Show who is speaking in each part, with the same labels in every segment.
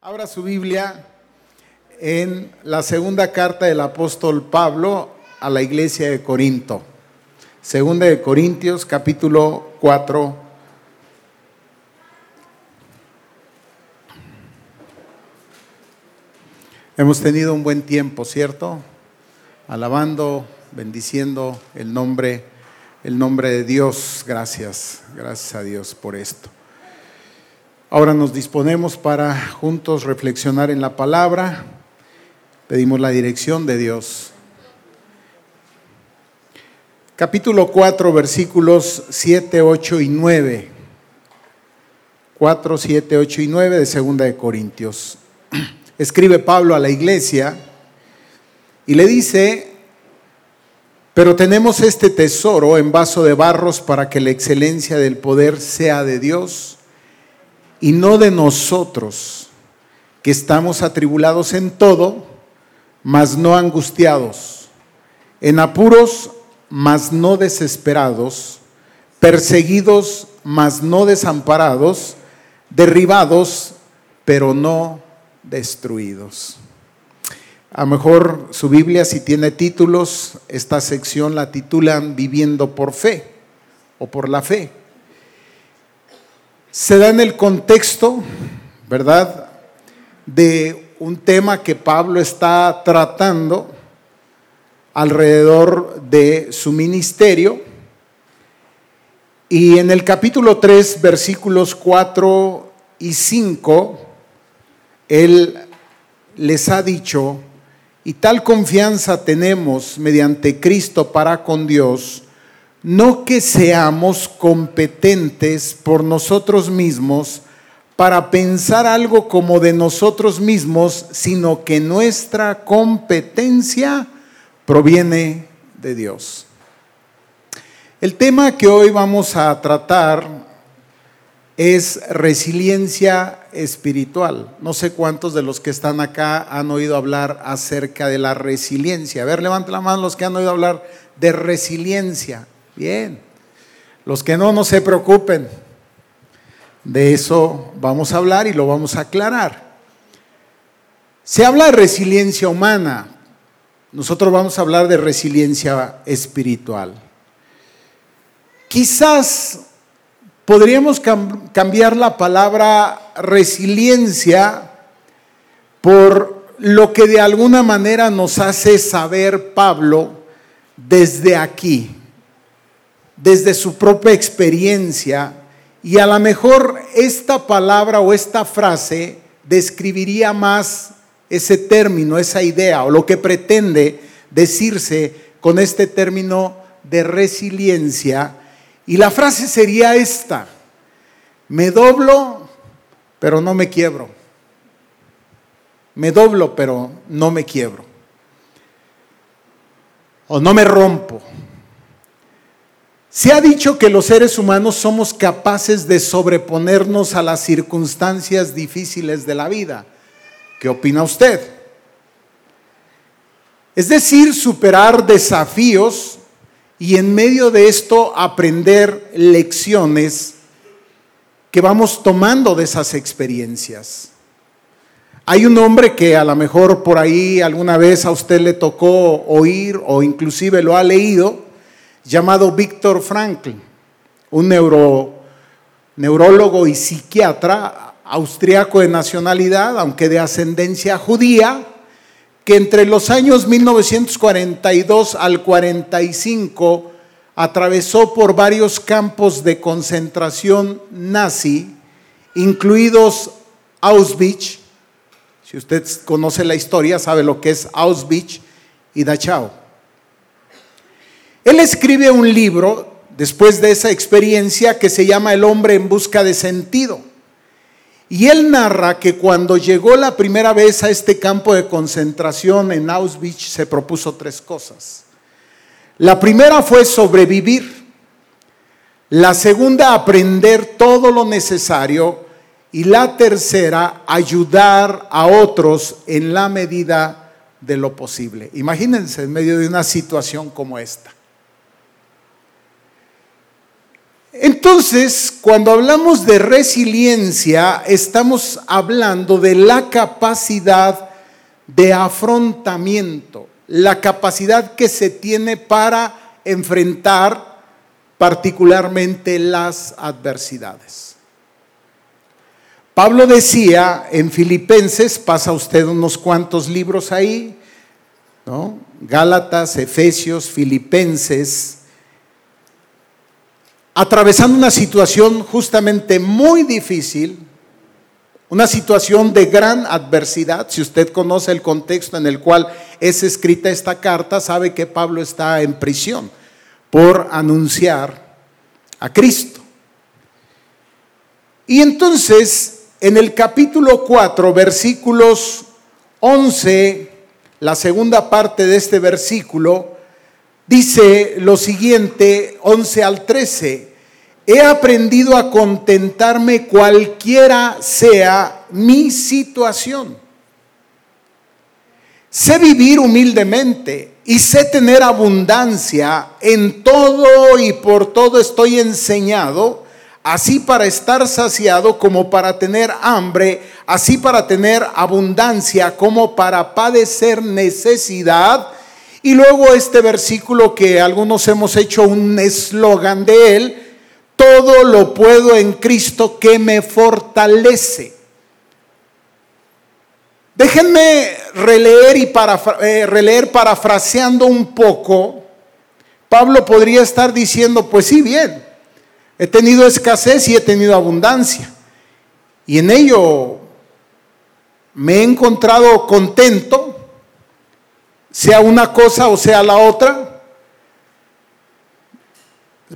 Speaker 1: Abra su Biblia en la segunda carta del apóstol Pablo a la iglesia de Corinto. Segunda de Corintios, capítulo 4. Hemos tenido un buen tiempo, ¿cierto? Alabando, bendiciendo el nombre, el nombre de Dios. Gracias, gracias a Dios por esto. Ahora nos disponemos para juntos reflexionar en la palabra. Pedimos la dirección de Dios. Capítulo 4, versículos 7, 8 y 9. 4, 7, 8 y 9 de Segunda de Corintios. Escribe Pablo a la iglesia y le dice, pero tenemos este tesoro en vaso de barros para que la excelencia del poder sea de Dios y no de nosotros, que estamos atribulados en todo, mas no angustiados, en apuros, mas no desesperados, perseguidos, mas no desamparados, derribados, pero no destruidos. A lo mejor su Biblia, si tiene títulos, esta sección la titulan Viviendo por fe o por la fe se da en el contexto, ¿verdad?, de un tema que Pablo está tratando alrededor de su ministerio. Y en el capítulo 3, versículos 4 y 5, él les ha dicho, y tal confianza tenemos mediante Cristo para con Dios, no que seamos competentes por nosotros mismos para pensar algo como de nosotros mismos, sino que nuestra competencia proviene de Dios. El tema que hoy vamos a tratar es resiliencia espiritual. No sé cuántos de los que están acá han oído hablar acerca de la resiliencia. A ver, levante la mano los que han oído hablar de resiliencia. Bien. Los que no, no se preocupen. De eso vamos a hablar y lo vamos a aclarar. Se habla de resiliencia humana. Nosotros vamos a hablar de resiliencia espiritual. Quizás podríamos cambiar la palabra resiliencia por lo que de alguna manera nos hace saber Pablo desde aquí desde su propia experiencia y a lo mejor esta palabra o esta frase describiría más ese término, esa idea o lo que pretende decirse con este término de resiliencia. Y la frase sería esta, me doblo, pero no me quiebro. Me doblo, pero no me quiebro. O no me rompo. Se ha dicho que los seres humanos somos capaces de sobreponernos a las circunstancias difíciles de la vida. ¿Qué opina usted? Es decir, superar desafíos y en medio de esto aprender lecciones que vamos tomando de esas experiencias. Hay un hombre que a lo mejor por ahí alguna vez a usted le tocó oír o inclusive lo ha leído, llamado Víctor Frankl, un neurólogo y psiquiatra austriaco de nacionalidad, aunque de ascendencia judía, que entre los años 1942 al 45 atravesó por varios campos de concentración nazi, incluidos Auschwitz. Si usted conoce la historia, sabe lo que es Auschwitz y Dachau. Él escribe un libro después de esa experiencia que se llama El hombre en busca de sentido. Y él narra que cuando llegó la primera vez a este campo de concentración en Auschwitz se propuso tres cosas. La primera fue sobrevivir. La segunda, aprender todo lo necesario. Y la tercera, ayudar a otros en la medida de lo posible. Imagínense en medio de una situación como esta. Entonces, cuando hablamos de resiliencia, estamos hablando de la capacidad de afrontamiento, la capacidad que se tiene para enfrentar particularmente las adversidades. Pablo decía en Filipenses, pasa usted unos cuantos libros ahí, ¿no? Gálatas, Efesios, Filipenses, atravesando una situación justamente muy difícil, una situación de gran adversidad. Si usted conoce el contexto en el cual es escrita esta carta, sabe que Pablo está en prisión por anunciar a Cristo. Y entonces, en el capítulo 4, versículos 11, la segunda parte de este versículo, dice lo siguiente, 11 al 13, he aprendido a contentarme cualquiera sea mi situación. Sé vivir humildemente y sé tener abundancia en todo y por todo estoy enseñado, así para estar saciado como para tener hambre, así para tener abundancia como para padecer necesidad. Y luego este versículo que algunos hemos hecho un eslogan de él, todo lo puedo en Cristo que me fortalece. Déjenme releer y para, eh, releer parafraseando un poco. Pablo podría estar diciendo, pues sí, bien, he tenido escasez y he tenido abundancia. Y en ello me he encontrado contento, sea una cosa o sea la otra,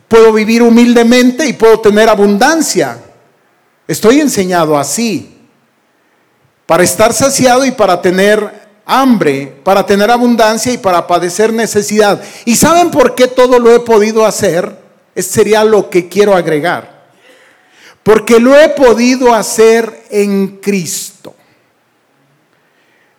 Speaker 1: Puedo vivir humildemente y puedo tener abundancia. Estoy enseñado así. Para estar saciado y para tener hambre, para tener abundancia y para padecer necesidad. ¿Y saben por qué todo lo he podido hacer? Ese sería lo que quiero agregar. Porque lo he podido hacer en Cristo.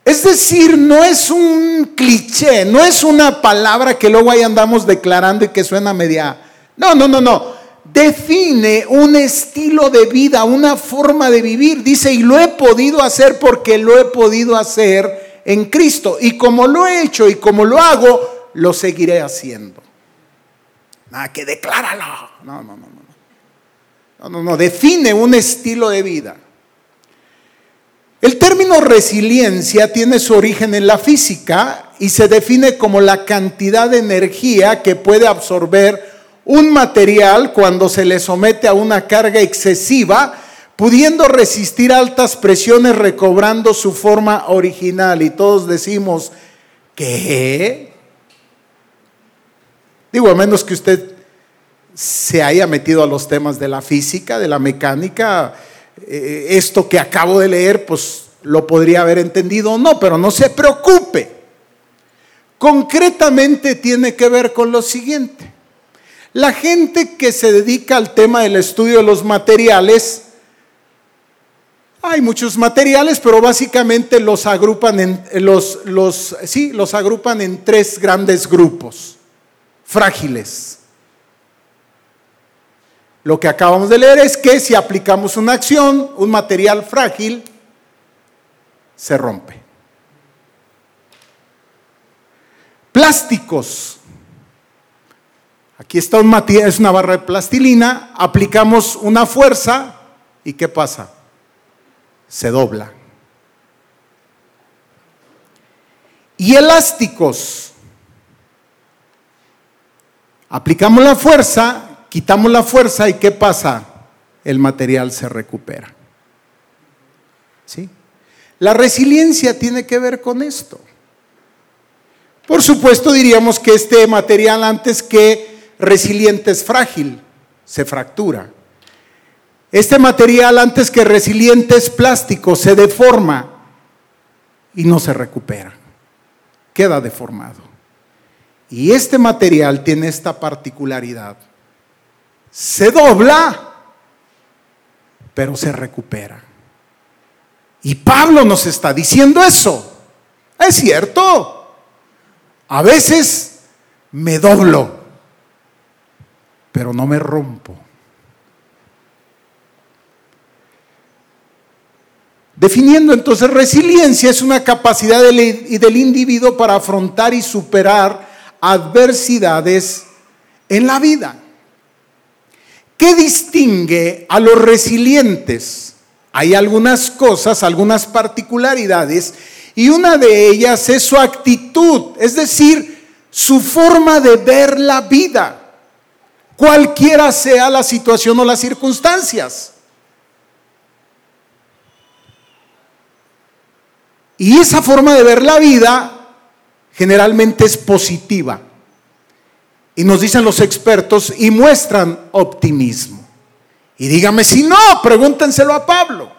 Speaker 1: Es decir, no es un cliché, no es una palabra que luego ahí andamos declarando y que suena media no, no, no, no. Define un estilo de vida, una forma de vivir. Dice, y lo he podido hacer porque lo he podido hacer en Cristo. Y como lo he hecho y como lo hago, lo seguiré haciendo. Nada que decláralo. No, no, no, no. No, no, no. Define un estilo de vida. El término resiliencia tiene su origen en la física y se define como la cantidad de energía que puede absorber un material cuando se le somete a una carga excesiva, pudiendo resistir altas presiones recobrando su forma original. Y todos decimos, ¿qué? Digo, a menos que usted se haya metido a los temas de la física, de la mecánica, eh, esto que acabo de leer, pues lo podría haber entendido o no, pero no se preocupe. Concretamente tiene que ver con lo siguiente. La gente que se dedica al tema del estudio de los materiales, hay muchos materiales, pero básicamente los agrupan en, los, los, sí, los agrupan en tres grandes grupos, frágiles. Lo que acabamos de leer es que si aplicamos una acción, un material frágil, se rompe. Plásticos Aquí está un es una barra de plastilina, aplicamos una fuerza y ¿qué pasa? Se dobla. Y elásticos. Aplicamos la fuerza, quitamos la fuerza y ¿qué pasa? El material se recupera. ¿Sí? La resiliencia tiene que ver con esto. Por supuesto diríamos que este material antes que resiliente es frágil, se fractura. Este material antes que resiliente es plástico, se deforma y no se recupera. Queda deformado. Y este material tiene esta particularidad. Se dobla, pero se recupera. Y Pablo nos está diciendo eso. Es cierto. A veces me doblo pero no me rompo. Definiendo entonces resiliencia es una capacidad del, del individuo para afrontar y superar adversidades en la vida. ¿Qué distingue a los resilientes? Hay algunas cosas, algunas particularidades, y una de ellas es su actitud, es decir, su forma de ver la vida cualquiera sea la situación o las circunstancias. Y esa forma de ver la vida generalmente es positiva. Y nos dicen los expertos y muestran optimismo. Y dígame si no, pregúntenselo a Pablo.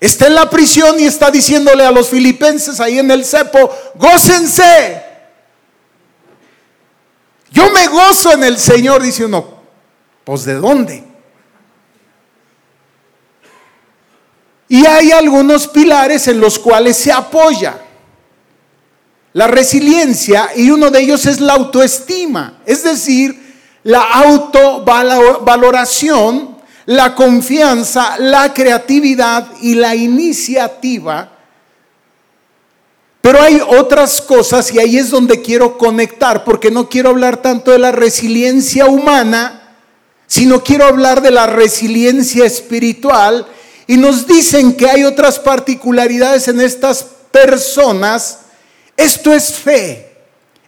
Speaker 1: Está en la prisión y está diciéndole a los filipenses ahí en el cepo, gócense. Yo me gozo en el Señor, dice uno. Pues de dónde? Y hay algunos pilares en los cuales se apoya la resiliencia y uno de ellos es la autoestima, es decir, la autovaloración, la confianza, la creatividad y la iniciativa. Pero hay otras cosas y ahí es donde quiero conectar, porque no quiero hablar tanto de la resiliencia humana, sino quiero hablar de la resiliencia espiritual. Y nos dicen que hay otras particularidades en estas personas esto es fe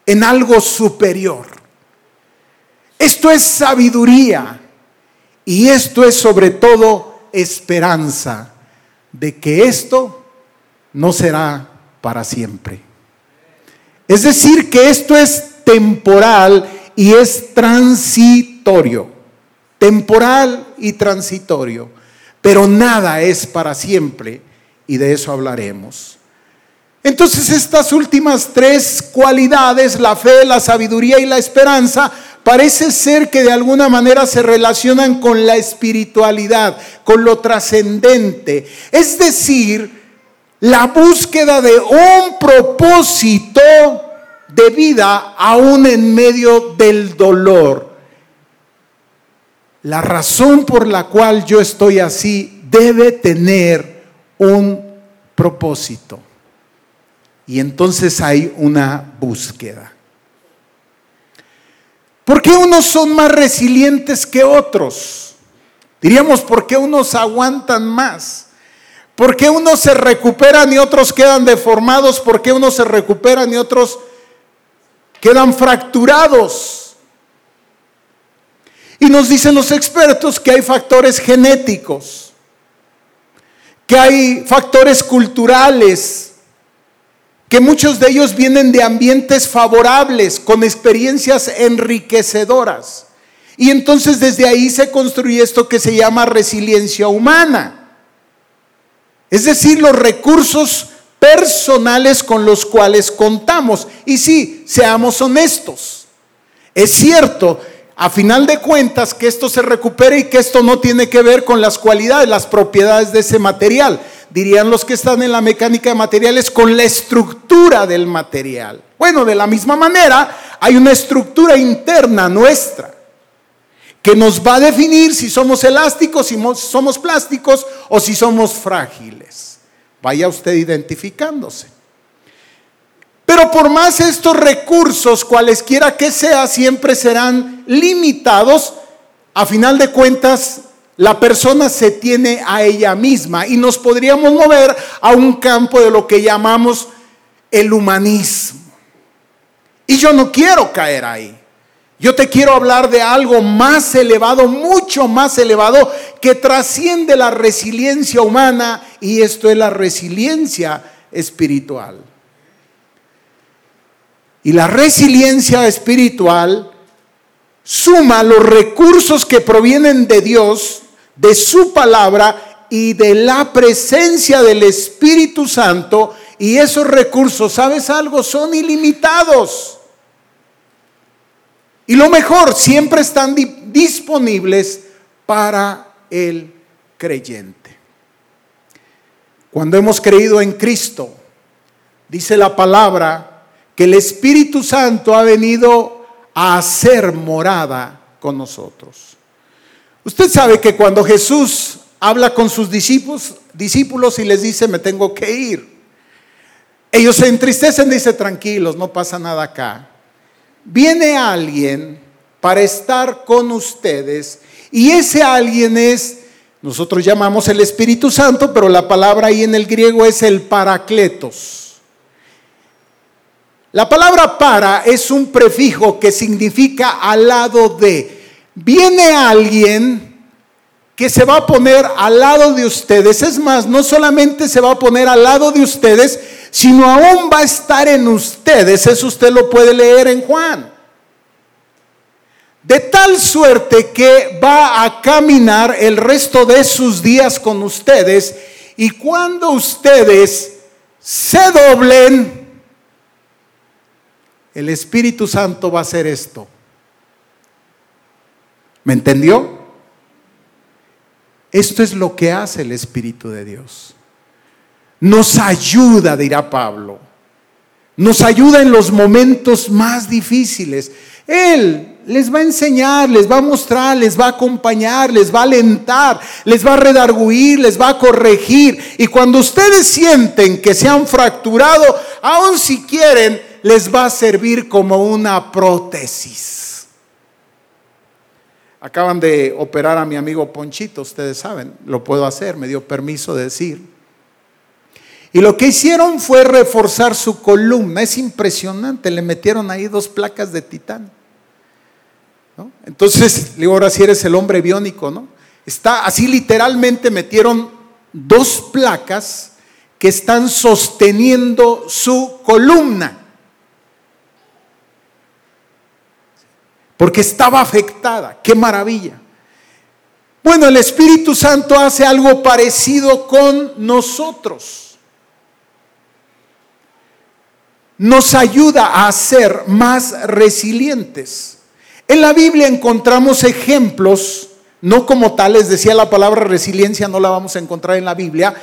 Speaker 1: en algo superior. Esto es sabiduría. Y esto es sobre todo esperanza de que esto no será para siempre. Es decir, que esto es temporal y es transitorio. Temporal y transitorio. Pero nada es para siempre y de eso hablaremos. Entonces estas últimas tres cualidades, la fe, la sabiduría y la esperanza, parece ser que de alguna manera se relacionan con la espiritualidad, con lo trascendente. Es decir, la búsqueda de un propósito de vida aún en medio del dolor. La razón por la cual yo estoy así debe tener un propósito. Y entonces hay una búsqueda. ¿Por qué unos son más resilientes que otros? Diríamos, ¿por qué unos aguantan más? ¿Por qué unos se recuperan y otros quedan deformados? ¿Por qué unos se recuperan y otros quedan fracturados? Y nos dicen los expertos que hay factores genéticos, que hay factores culturales, que muchos de ellos vienen de ambientes favorables, con experiencias enriquecedoras. Y entonces desde ahí se construye esto que se llama resiliencia humana. Es decir, los recursos personales con los cuales contamos. Y sí, seamos honestos. Es cierto, a final de cuentas, que esto se recupere y que esto no tiene que ver con las cualidades, las propiedades de ese material, dirían los que están en la mecánica de materiales, con la estructura del material. Bueno, de la misma manera, hay una estructura interna nuestra que nos va a definir si somos elásticos, si somos plásticos o si somos frágiles. Vaya usted identificándose. Pero por más estos recursos, cualesquiera que sea, siempre serán limitados, a final de cuentas la persona se tiene a ella misma y nos podríamos mover a un campo de lo que llamamos el humanismo. Y yo no quiero caer ahí. Yo te quiero hablar de algo más elevado, mucho más elevado, que trasciende la resiliencia humana y esto es la resiliencia espiritual. Y la resiliencia espiritual suma los recursos que provienen de Dios de su palabra y de la presencia del Espíritu Santo y esos recursos, ¿sabes algo? Son ilimitados. Y lo mejor, siempre están disponibles para el creyente. Cuando hemos creído en Cristo, dice la palabra que el Espíritu Santo ha venido a hacer morada con nosotros. Usted sabe que cuando Jesús habla con sus discípulos, discípulos y les dice, me tengo que ir. Ellos se entristecen, dice, tranquilos, no pasa nada acá. Viene alguien para estar con ustedes y ese alguien es, nosotros llamamos el Espíritu Santo, pero la palabra ahí en el griego es el paracletos. La palabra para es un prefijo que significa al lado de. Viene alguien que se va a poner al lado de ustedes. Es más, no solamente se va a poner al lado de ustedes, sino aún va a estar en ustedes. Eso usted lo puede leer en Juan. De tal suerte que va a caminar el resto de sus días con ustedes y cuando ustedes se doblen, el Espíritu Santo va a hacer esto. ¿Me entendió? Esto es lo que hace el Espíritu de Dios. Nos ayuda, dirá Pablo. Nos ayuda en los momentos más difíciles. Él les va a enseñar, les va a mostrar, les va a acompañar, les va a alentar, les va a redarguir, les va a corregir. Y cuando ustedes sienten que se han fracturado, aun si quieren, les va a servir como una prótesis. Acaban de operar a mi amigo Ponchito, ustedes saben, lo puedo hacer, me dio permiso de decir. Y lo que hicieron fue reforzar su columna, es impresionante, le metieron ahí dos placas de titán. Entonces, digo, ahora si eres el hombre biónico, ¿no? Está así literalmente metieron dos placas que están sosteniendo su columna. Porque estaba afectada. ¡Qué maravilla! Bueno, el Espíritu Santo hace algo parecido con nosotros. Nos ayuda a ser más resilientes. En la Biblia encontramos ejemplos, no como tales, decía la palabra resiliencia, no la vamos a encontrar en la Biblia,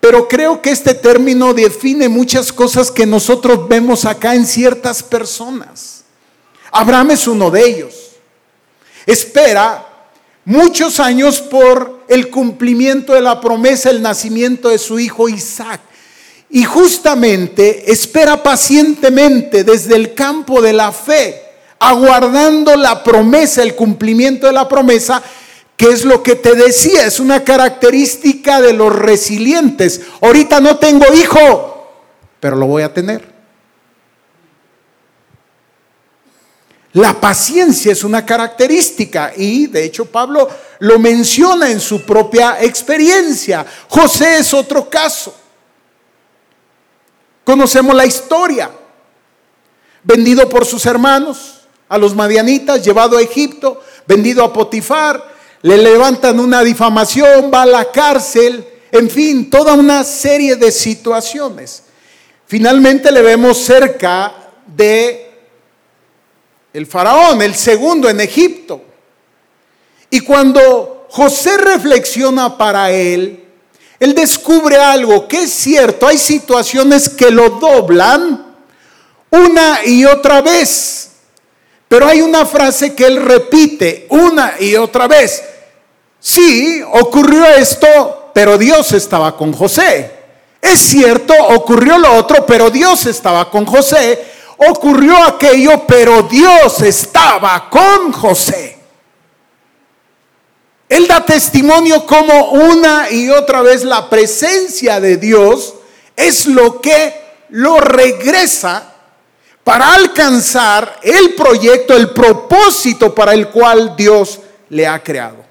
Speaker 1: pero creo que este término define muchas cosas que nosotros vemos acá en ciertas personas. Abraham es uno de ellos. Espera muchos años por el cumplimiento de la promesa, el nacimiento de su hijo Isaac. Y justamente espera pacientemente desde el campo de la fe, aguardando la promesa, el cumplimiento de la promesa, que es lo que te decía, es una característica de los resilientes. Ahorita no tengo hijo, pero lo voy a tener. La paciencia es una característica y de hecho Pablo lo menciona en su propia experiencia. José es otro caso. Conocemos la historia. Vendido por sus hermanos a los madianitas, llevado a Egipto, vendido a Potifar, le levantan una difamación, va a la cárcel, en fin, toda una serie de situaciones. Finalmente le vemos cerca de el faraón, el segundo en Egipto. Y cuando José reflexiona para él, él descubre algo que es cierto, hay situaciones que lo doblan una y otra vez. Pero hay una frase que él repite una y otra vez. Sí, ocurrió esto, pero Dios estaba con José. Es cierto, ocurrió lo otro, pero Dios estaba con José ocurrió aquello, pero Dios estaba con José. Él da testimonio como una y otra vez la presencia de Dios es lo que lo regresa para alcanzar el proyecto, el propósito para el cual Dios le ha creado.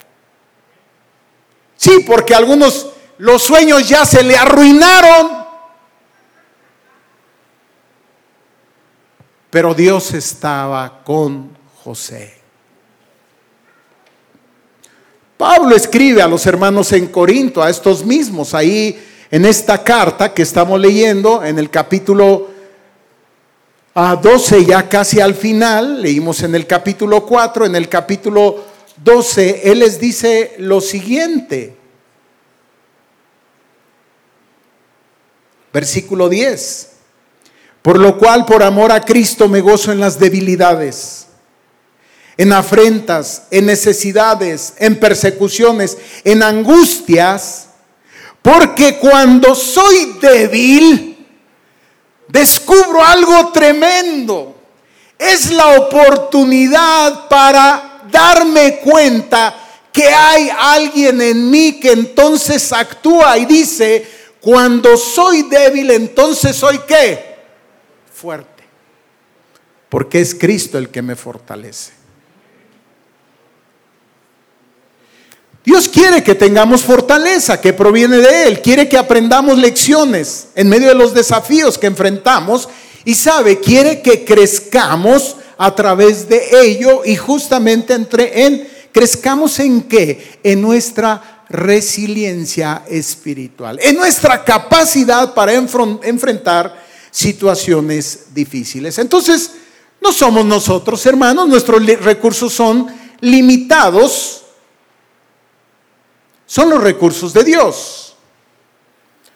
Speaker 1: Sí, porque algunos los sueños ya se le arruinaron Pero Dios estaba con José. Pablo escribe a los hermanos en Corinto, a estos mismos, ahí en esta carta que estamos leyendo, en el capítulo a 12, ya casi al final, leímos en el capítulo 4, en el capítulo 12, Él les dice lo siguiente. Versículo 10. Por lo cual, por amor a Cristo, me gozo en las debilidades, en afrentas, en necesidades, en persecuciones, en angustias, porque cuando soy débil, descubro algo tremendo. Es la oportunidad para darme cuenta que hay alguien en mí que entonces actúa y dice, cuando soy débil, entonces soy qué? Fuerte. Porque es Cristo el que me fortalece. Dios quiere que tengamos fortaleza que proviene de Él, quiere que aprendamos lecciones en medio de los desafíos que enfrentamos y sabe, quiere que crezcamos a través de ello y justamente entre en crezcamos en qué? En nuestra resiliencia espiritual, en nuestra capacidad para enfrentar situaciones difíciles. Entonces, no somos nosotros, hermanos, nuestros recursos son limitados, son los recursos de Dios.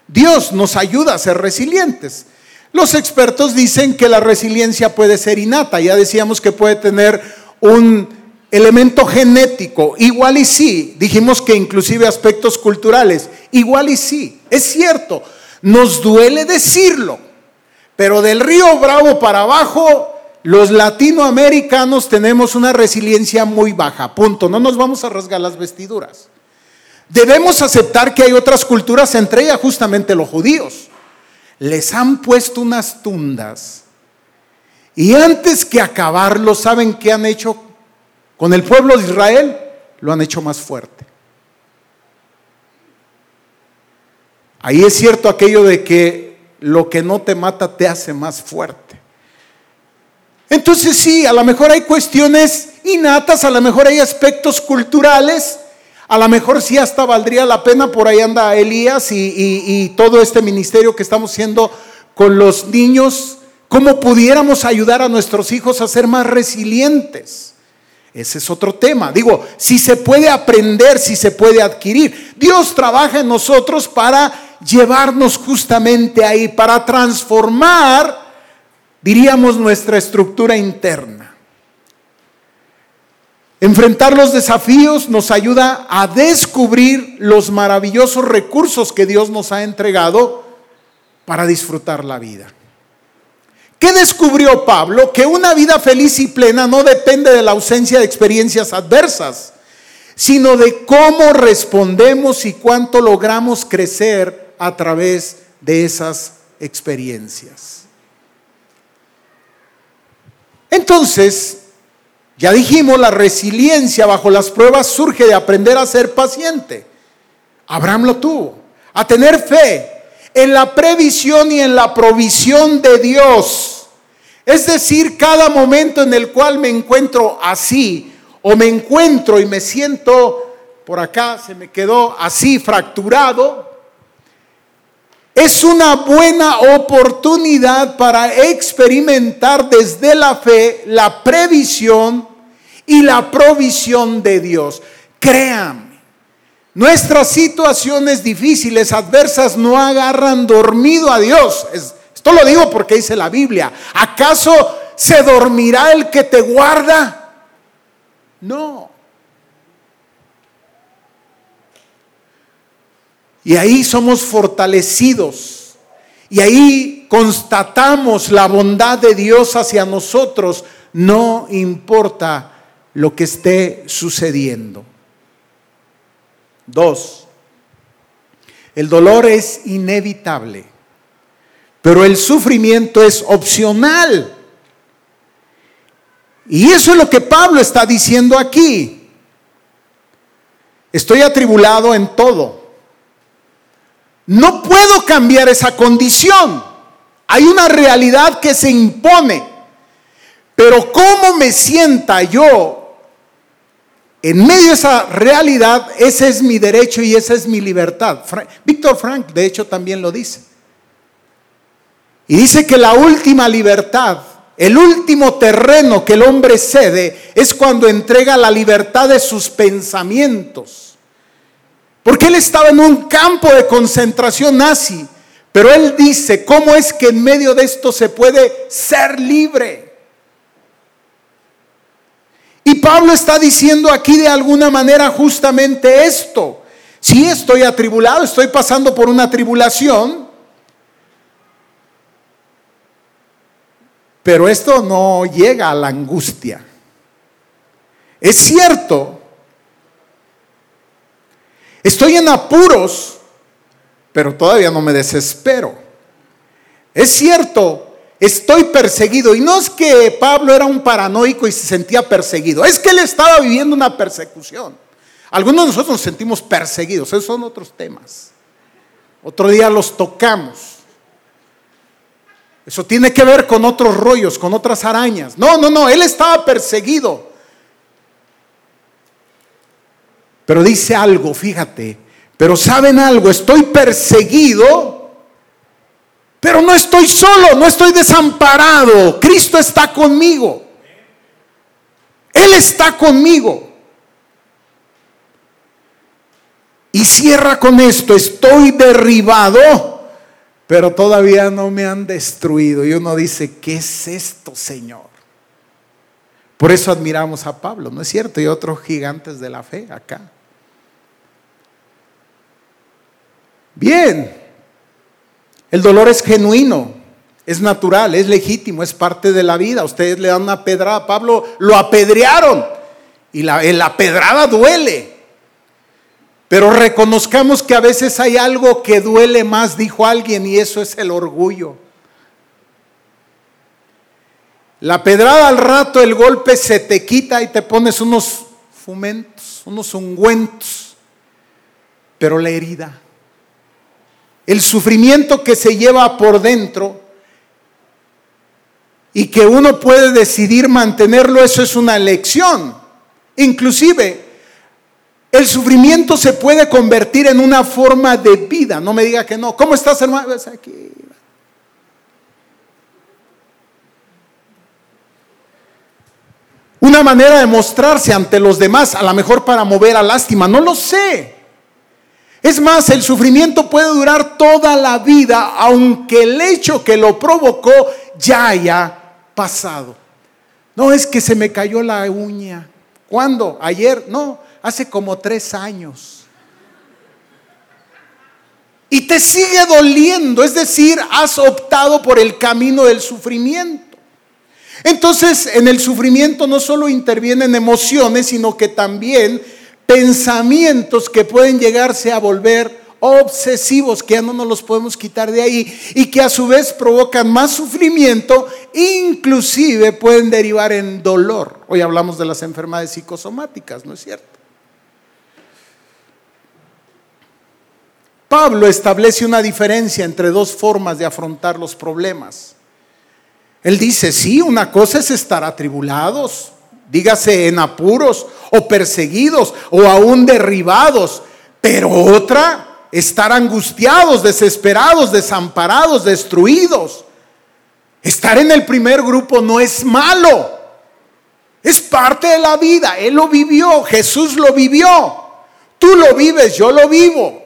Speaker 1: Dios nos ayuda a ser resilientes. Los expertos dicen que la resiliencia puede ser innata, ya decíamos que puede tener un elemento genético, igual y sí, dijimos que inclusive aspectos culturales, igual y sí, es cierto, nos duele decirlo, pero del río Bravo para abajo, los latinoamericanos tenemos una resiliencia muy baja, punto, no nos vamos a rasgar las vestiduras. Debemos aceptar que hay otras culturas, entre ellas justamente los judíos. Les han puesto unas tundas y antes que acabarlo, ¿saben qué han hecho con el pueblo de Israel lo han hecho más fuerte. Ahí es cierto aquello de que lo que no te mata te hace más fuerte. Entonces sí, a lo mejor hay cuestiones innatas, a lo mejor hay aspectos culturales, a lo mejor sí hasta valdría la pena, por ahí anda Elías y, y todo este ministerio que estamos haciendo con los niños, cómo pudiéramos ayudar a nuestros hijos a ser más resilientes. Ese es otro tema. Digo, si se puede aprender, si se puede adquirir. Dios trabaja en nosotros para llevarnos justamente ahí, para transformar, diríamos, nuestra estructura interna. Enfrentar los desafíos nos ayuda a descubrir los maravillosos recursos que Dios nos ha entregado para disfrutar la vida. ¿Qué descubrió Pablo? Que una vida feliz y plena no depende de la ausencia de experiencias adversas, sino de cómo respondemos y cuánto logramos crecer a través de esas experiencias. Entonces, ya dijimos, la resiliencia bajo las pruebas surge de aprender a ser paciente. Abraham lo tuvo, a tener fe, en la previsión y en la provisión de Dios. Es decir, cada momento en el cual me encuentro así o me encuentro y me siento por acá, se me quedó así fracturado, es una buena oportunidad para experimentar desde la fe la previsión y la provisión de Dios. Créanme Nuestras situaciones difíciles, adversas, no agarran dormido a Dios. esto lo digo porque dice la Biblia. ¿Acaso se dormirá el que te guarda? No. Y ahí somos fortalecidos. Y ahí constatamos la bondad de Dios hacia nosotros. No importa lo que esté sucediendo. Dos, el dolor es inevitable, pero el sufrimiento es opcional. Y eso es lo que Pablo está diciendo aquí. Estoy atribulado en todo. No puedo cambiar esa condición. Hay una realidad que se impone. Pero cómo me sienta yo en medio de esa realidad, ese es mi derecho y esa es mi libertad. Víctor Frank, de hecho, también lo dice. Y dice que la última libertad, el último terreno que el hombre cede es cuando entrega la libertad de sus pensamientos. Porque él estaba en un campo de concentración nazi, pero él dice, ¿cómo es que en medio de esto se puede ser libre? Y Pablo está diciendo aquí de alguna manera justamente esto. Si estoy atribulado, estoy pasando por una tribulación, pero esto no llega a la angustia. Es cierto, estoy en apuros, pero todavía no me desespero. Es cierto, estoy perseguido. Y no es que Pablo era un paranoico y se sentía perseguido, es que él estaba viviendo una persecución. Algunos de nosotros nos sentimos perseguidos, esos son otros temas. Otro día los tocamos. Eso tiene que ver con otros rollos, con otras arañas. No, no, no, él estaba perseguido. Pero dice algo, fíjate, pero saben algo, estoy perseguido, pero no estoy solo, no estoy desamparado. Cristo está conmigo. Él está conmigo. Y cierra con esto, estoy derribado, pero todavía no me han destruido. Y uno dice, ¿qué es esto, Señor? Por eso admiramos a Pablo, ¿no es cierto? Y otros gigantes de la fe acá. Bien, el dolor es genuino, es natural, es legítimo, es parte de la vida. Ustedes le dan una pedrada, Pablo lo apedrearon y la, la pedrada duele. Pero reconozcamos que a veces hay algo que duele más, dijo alguien, y eso es el orgullo. La pedrada al rato, el golpe se te quita y te pones unos fumentos, unos ungüentos, pero la herida el sufrimiento que se lleva por dentro y que uno puede decidir mantenerlo, eso es una elección. Inclusive, el sufrimiento se puede convertir en una forma de vida. No me diga que no. ¿Cómo estás, hermano? Aquí. Una manera de mostrarse ante los demás, a lo mejor para mover a lástima, no lo sé. Es más, el sufrimiento puede durar toda la vida, aunque el hecho que lo provocó ya haya pasado. No es que se me cayó la uña. ¿Cuándo? ¿Ayer? No, hace como tres años. Y te sigue doliendo, es decir, has optado por el camino del sufrimiento. Entonces, en el sufrimiento no solo intervienen emociones, sino que también pensamientos que pueden llegarse a volver obsesivos, que ya no nos los podemos quitar de ahí, y que a su vez provocan más sufrimiento, inclusive pueden derivar en dolor. Hoy hablamos de las enfermedades psicosomáticas, ¿no es cierto? Pablo establece una diferencia entre dos formas de afrontar los problemas. Él dice, sí, una cosa es estar atribulados, dígase en apuros o perseguidos o aún derribados, pero otra, estar angustiados, desesperados, desamparados, destruidos. Estar en el primer grupo no es malo, es parte de la vida, Él lo vivió, Jesús lo vivió, tú lo vives, yo lo vivo.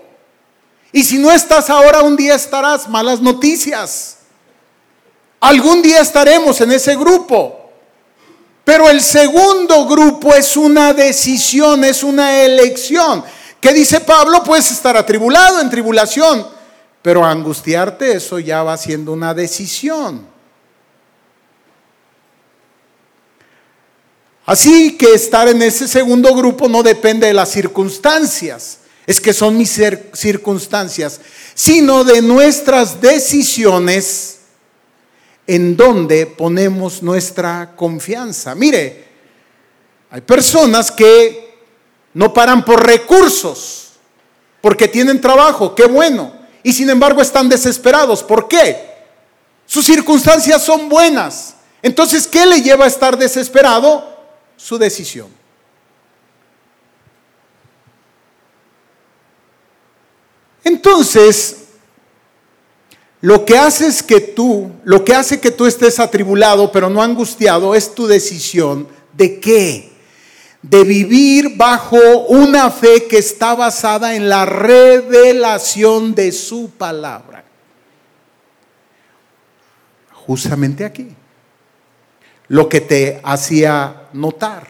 Speaker 1: Y si no estás ahora, un día estarás, malas noticias. Algún día estaremos en ese grupo. Pero el segundo grupo es una decisión, es una elección. ¿Qué dice Pablo? Puedes estar atribulado en tribulación, pero angustiarte, eso ya va siendo una decisión. Así que estar en ese segundo grupo no depende de las circunstancias, es que son mis circunstancias, sino de nuestras decisiones en donde ponemos nuestra confianza. Mire, hay personas que no paran por recursos, porque tienen trabajo, qué bueno, y sin embargo están desesperados. ¿Por qué? Sus circunstancias son buenas. Entonces, ¿qué le lleva a estar desesperado? Su decisión. Entonces, lo que hace es que tú, lo que hace que tú estés atribulado pero no angustiado es tu decisión de qué? De vivir bajo una fe que está basada en la revelación de su palabra. Justamente aquí. Lo que te hacía notar.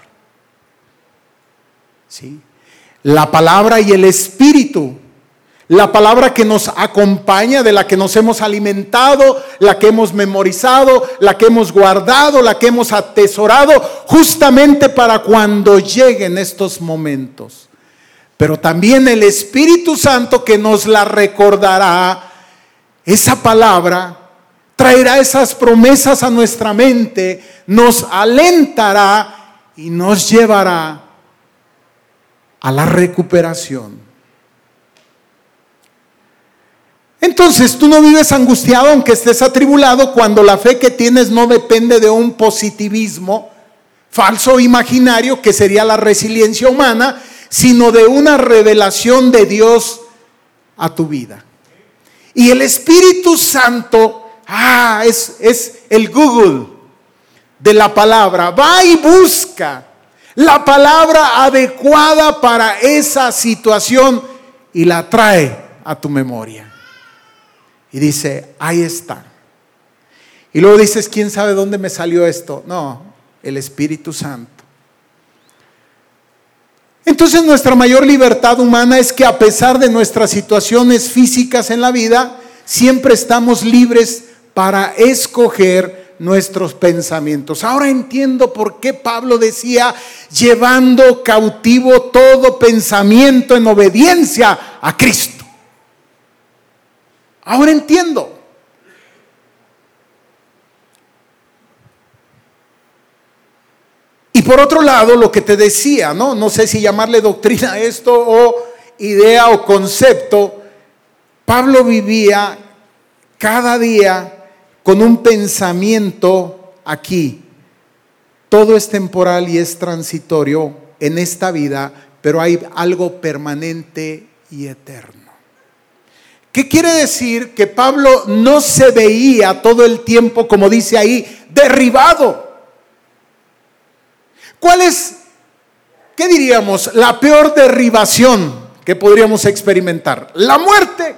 Speaker 1: ¿Sí? La palabra y el espíritu. La palabra que nos acompaña, de la que nos hemos alimentado, la que hemos memorizado, la que hemos guardado, la que hemos atesorado, justamente para cuando lleguen estos momentos. Pero también el Espíritu Santo que nos la recordará, esa palabra traerá esas promesas a nuestra mente, nos alentará y nos llevará a la recuperación. Entonces tú no vives angustiado aunque estés atribulado cuando la fe que tienes no depende de un positivismo falso o imaginario que sería la resiliencia humana, sino de una revelación de Dios a tu vida. Y el Espíritu Santo, ah, es, es el Google de la palabra. Va y busca la palabra adecuada para esa situación y la trae a tu memoria. Y dice, ahí está. Y luego dices, ¿quién sabe dónde me salió esto? No, el Espíritu Santo. Entonces nuestra mayor libertad humana es que a pesar de nuestras situaciones físicas en la vida, siempre estamos libres para escoger nuestros pensamientos. Ahora entiendo por qué Pablo decía, llevando cautivo todo pensamiento en obediencia a Cristo. Ahora entiendo. Y por otro lado, lo que te decía, ¿no? No sé si llamarle doctrina a esto o idea o concepto. Pablo vivía cada día con un pensamiento aquí. Todo es temporal y es transitorio en esta vida, pero hay algo permanente y eterno. ¿Qué quiere decir? Que Pablo no se veía todo el tiempo, como dice ahí, derribado. ¿Cuál es, qué diríamos, la peor derribación que podríamos experimentar? La muerte.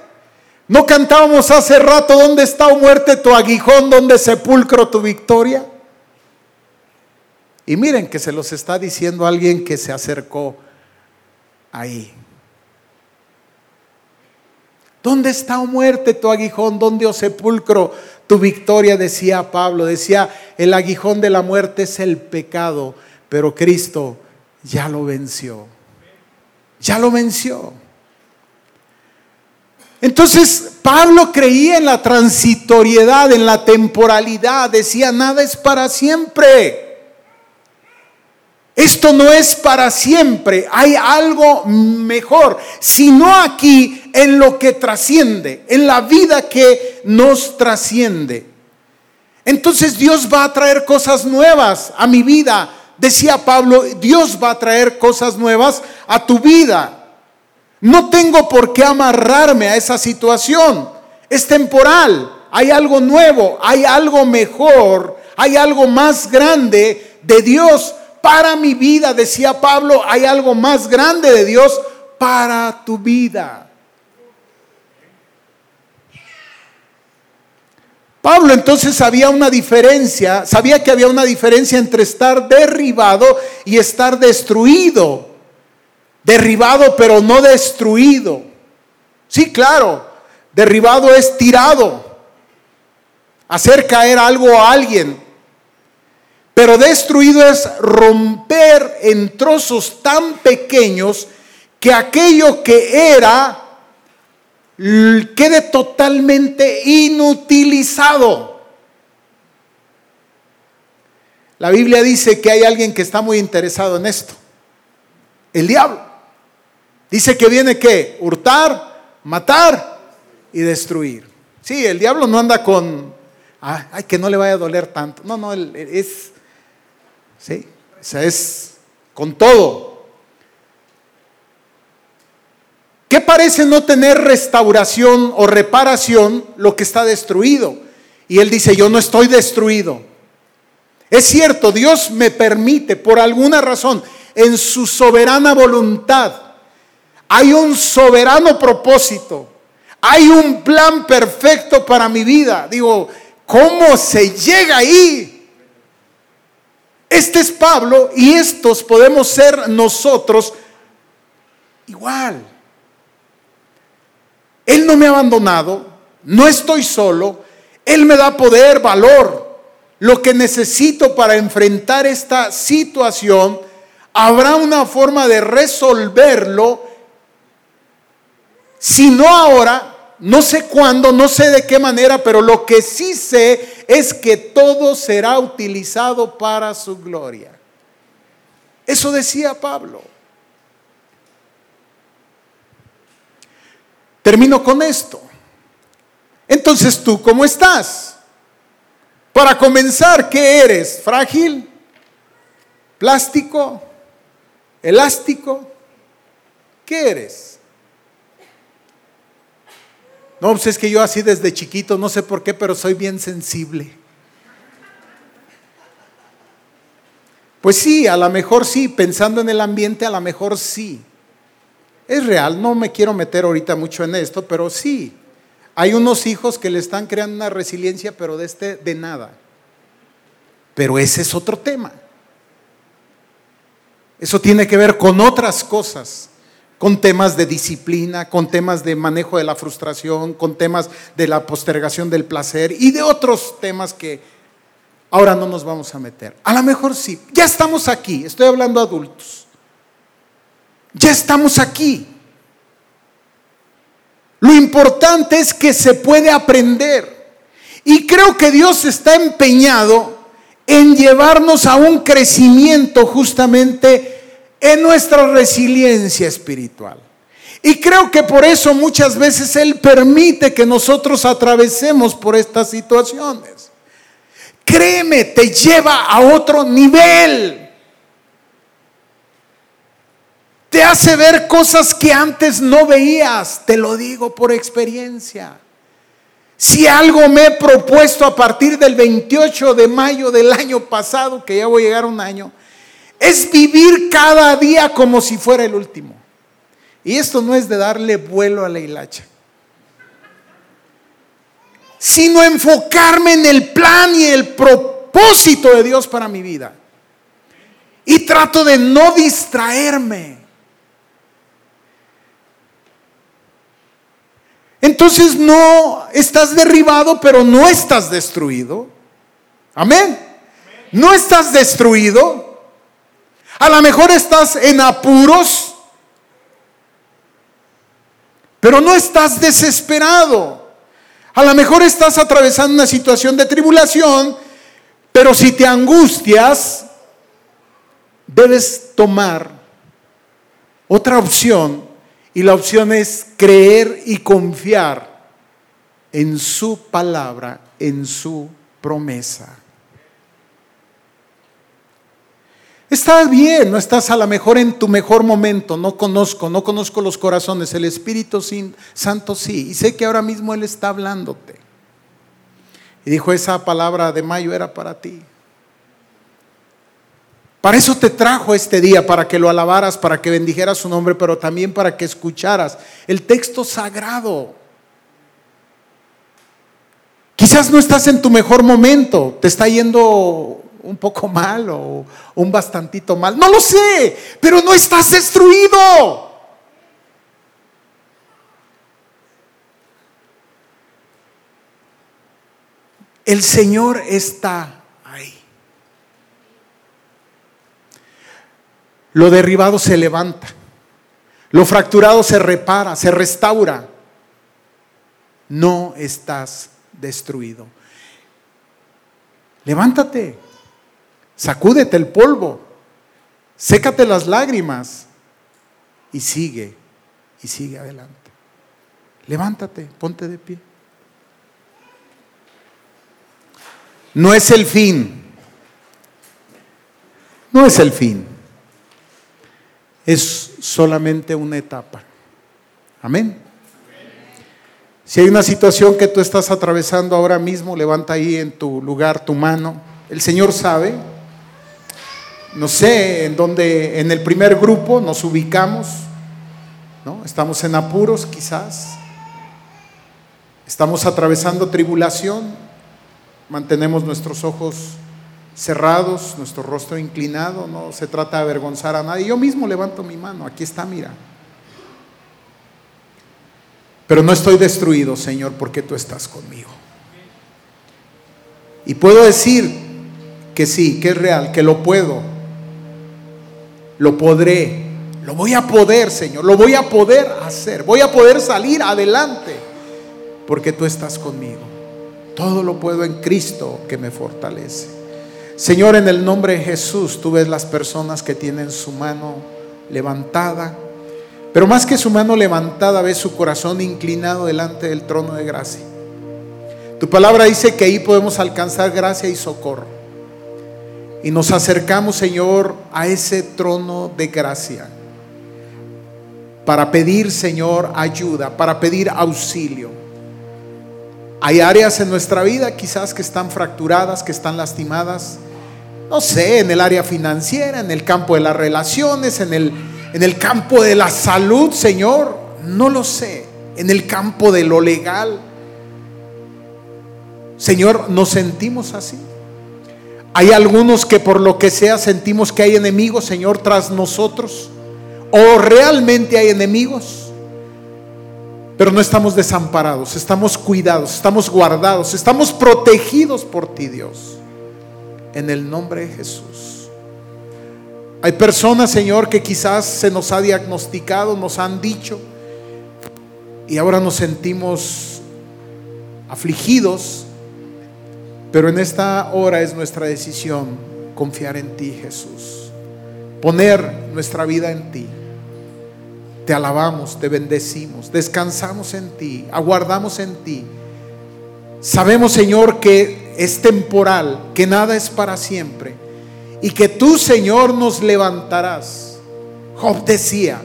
Speaker 1: ¿No cantábamos hace rato, ¿dónde está, o muerte, tu aguijón, dónde sepulcro tu victoria? Y miren que se los está diciendo alguien que se acercó ahí. ¿Dónde está, o muerte, tu aguijón? ¿Dónde, o sepulcro, tu victoria? Decía Pablo. Decía, el aguijón de la muerte es el pecado, pero Cristo ya lo venció. Ya lo venció. Entonces Pablo creía en la transitoriedad, en la temporalidad, decía, nada es para siempre. Esto no es para siempre, hay algo mejor, sino aquí en lo que trasciende, en la vida que nos trasciende. Entonces Dios va a traer cosas nuevas a mi vida. Decía Pablo, Dios va a traer cosas nuevas a tu vida. No tengo por qué amarrarme a esa situación. Es temporal. Hay algo nuevo, hay algo mejor, hay algo más grande de Dios para mi vida. Decía Pablo, hay algo más grande de Dios para tu vida. Pablo entonces sabía una diferencia, sabía que había una diferencia entre estar derribado y estar destruido derribado pero no destruido. Sí, claro, derribado es tirado, hacer caer algo a alguien. Pero destruido es romper en trozos tan pequeños que aquello que era quede totalmente inutilizado. La Biblia dice que hay alguien que está muy interesado en esto, el diablo. Dice que viene que hurtar, matar y destruir. Sí, el diablo no anda con, ay, que no le vaya a doler tanto. No, no, es, sí, o sea, es con todo. ¿Qué parece no tener restauración o reparación lo que está destruido? Y él dice, yo no estoy destruido. Es cierto, Dios me permite por alguna razón, en su soberana voluntad, hay un soberano propósito. Hay un plan perfecto para mi vida. Digo, ¿cómo se llega ahí? Este es Pablo y estos podemos ser nosotros igual. Él no me ha abandonado, no estoy solo, Él me da poder, valor, lo que necesito para enfrentar esta situación. Habrá una forma de resolverlo, si no ahora, no sé cuándo, no sé de qué manera, pero lo que sí sé es que todo será utilizado para su gloria. Eso decía Pablo. Termino con esto. Entonces, ¿tú cómo estás? Para comenzar, ¿qué eres? ¿Frágil? ¿Plástico? ¿Elástico? ¿Qué eres? No, pues es que yo así desde chiquito, no sé por qué, pero soy bien sensible. Pues sí, a lo mejor sí, pensando en el ambiente, a lo mejor sí. Es real, no me quiero meter ahorita mucho en esto, pero sí. Hay unos hijos que le están creando una resiliencia, pero de este de nada. Pero ese es otro tema. Eso tiene que ver con otras cosas con temas de disciplina, con temas de manejo de la frustración, con temas de la postergación del placer y de otros temas que ahora no nos vamos a meter. A lo mejor sí, ya estamos aquí, estoy hablando adultos. Ya estamos aquí. Lo importante es que se puede aprender. Y creo que Dios está empeñado en llevarnos a un crecimiento justamente en nuestra resiliencia espiritual. Y creo que por eso muchas veces Él permite que nosotros atravesemos por estas situaciones. Créeme, te lleva a otro nivel. Te hace ver cosas que antes no veías, te lo digo por experiencia. Si algo me he propuesto a partir del 28 de mayo del año pasado, que ya voy a llegar un año, es vivir cada día como si fuera el último. Y esto no es de darle vuelo a la hilacha, sino enfocarme en el plan y el propósito de Dios para mi vida. Y trato de no distraerme. Entonces no estás derribado, pero no estás destruido. Amén. No estás destruido, a lo mejor estás en apuros, pero no estás desesperado. A lo mejor estás atravesando una situación de tribulación, pero si te angustias, debes tomar otra opción y la opción es creer y confiar en su palabra, en su promesa. Estás bien, no estás a lo mejor en tu mejor momento, no conozco, no conozco los corazones, el Espíritu Santo sí, y sé que ahora mismo Él está hablándote. Y dijo, esa palabra de mayo era para ti. Para eso te trajo este día, para que lo alabaras, para que bendijeras su nombre, pero también para que escucharas el texto sagrado. Quizás no estás en tu mejor momento, te está yendo un poco mal o un bastantito mal. No lo sé, pero no estás destruido. El Señor está ahí. Lo derribado se levanta. Lo fracturado se repara, se restaura. No estás destruido. Levántate. Sacúdete el polvo, sécate las lágrimas y sigue, y sigue adelante. Levántate, ponte de pie. No es el fin, no es el fin, es solamente una etapa. Amén. Si hay una situación que tú estás atravesando ahora mismo, levanta ahí en tu lugar tu mano. El Señor sabe no sé en dónde, en el primer grupo nos ubicamos, ¿no? Estamos en apuros quizás, estamos atravesando tribulación, mantenemos nuestros ojos cerrados, nuestro rostro inclinado, no se trata de avergonzar a nadie. Yo mismo levanto mi mano, aquí está, mira. Pero no estoy destruido, Señor, porque tú estás conmigo. Y puedo decir que sí, que es real, que lo puedo, lo podré, lo voy a poder, Señor, lo voy a poder hacer, voy a poder salir adelante, porque tú estás conmigo. Todo lo puedo en Cristo que me fortalece. Señor, en el nombre de Jesús, tú ves las personas que tienen su mano levantada, pero más que su mano levantada, ves su corazón inclinado delante del trono de gracia. Tu palabra dice que ahí podemos alcanzar gracia y socorro. Y nos acercamos, Señor, a ese trono de gracia para pedir, Señor, ayuda, para pedir auxilio. Hay áreas en nuestra vida quizás que están fracturadas, que están lastimadas. No sé, en el área financiera, en el campo de las relaciones, en el, en el campo de la salud, Señor. No lo sé. En el campo de lo legal. Señor, nos sentimos así. Hay algunos que por lo que sea sentimos que hay enemigos, Señor, tras nosotros. O realmente hay enemigos. Pero no estamos desamparados, estamos cuidados, estamos guardados, estamos protegidos por ti, Dios. En el nombre de Jesús. Hay personas, Señor, que quizás se nos ha diagnosticado, nos han dicho, y ahora nos sentimos afligidos, pero en esta hora es nuestra decisión confiar en ti, Jesús. Poner nuestra vida en ti. Te alabamos, te bendecimos, descansamos en ti, aguardamos en ti. Sabemos, Señor, que es temporal, que nada es para siempre y que tú, Señor, nos levantarás. Job decía,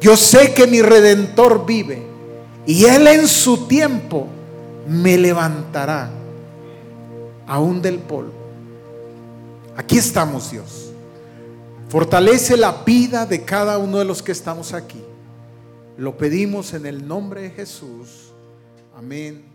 Speaker 1: yo sé que mi redentor vive y él en su tiempo me levantará aún del polvo. Aquí estamos, Dios. Fortalece la vida de cada uno de los que estamos aquí. Lo pedimos en el nombre de Jesús. Amén.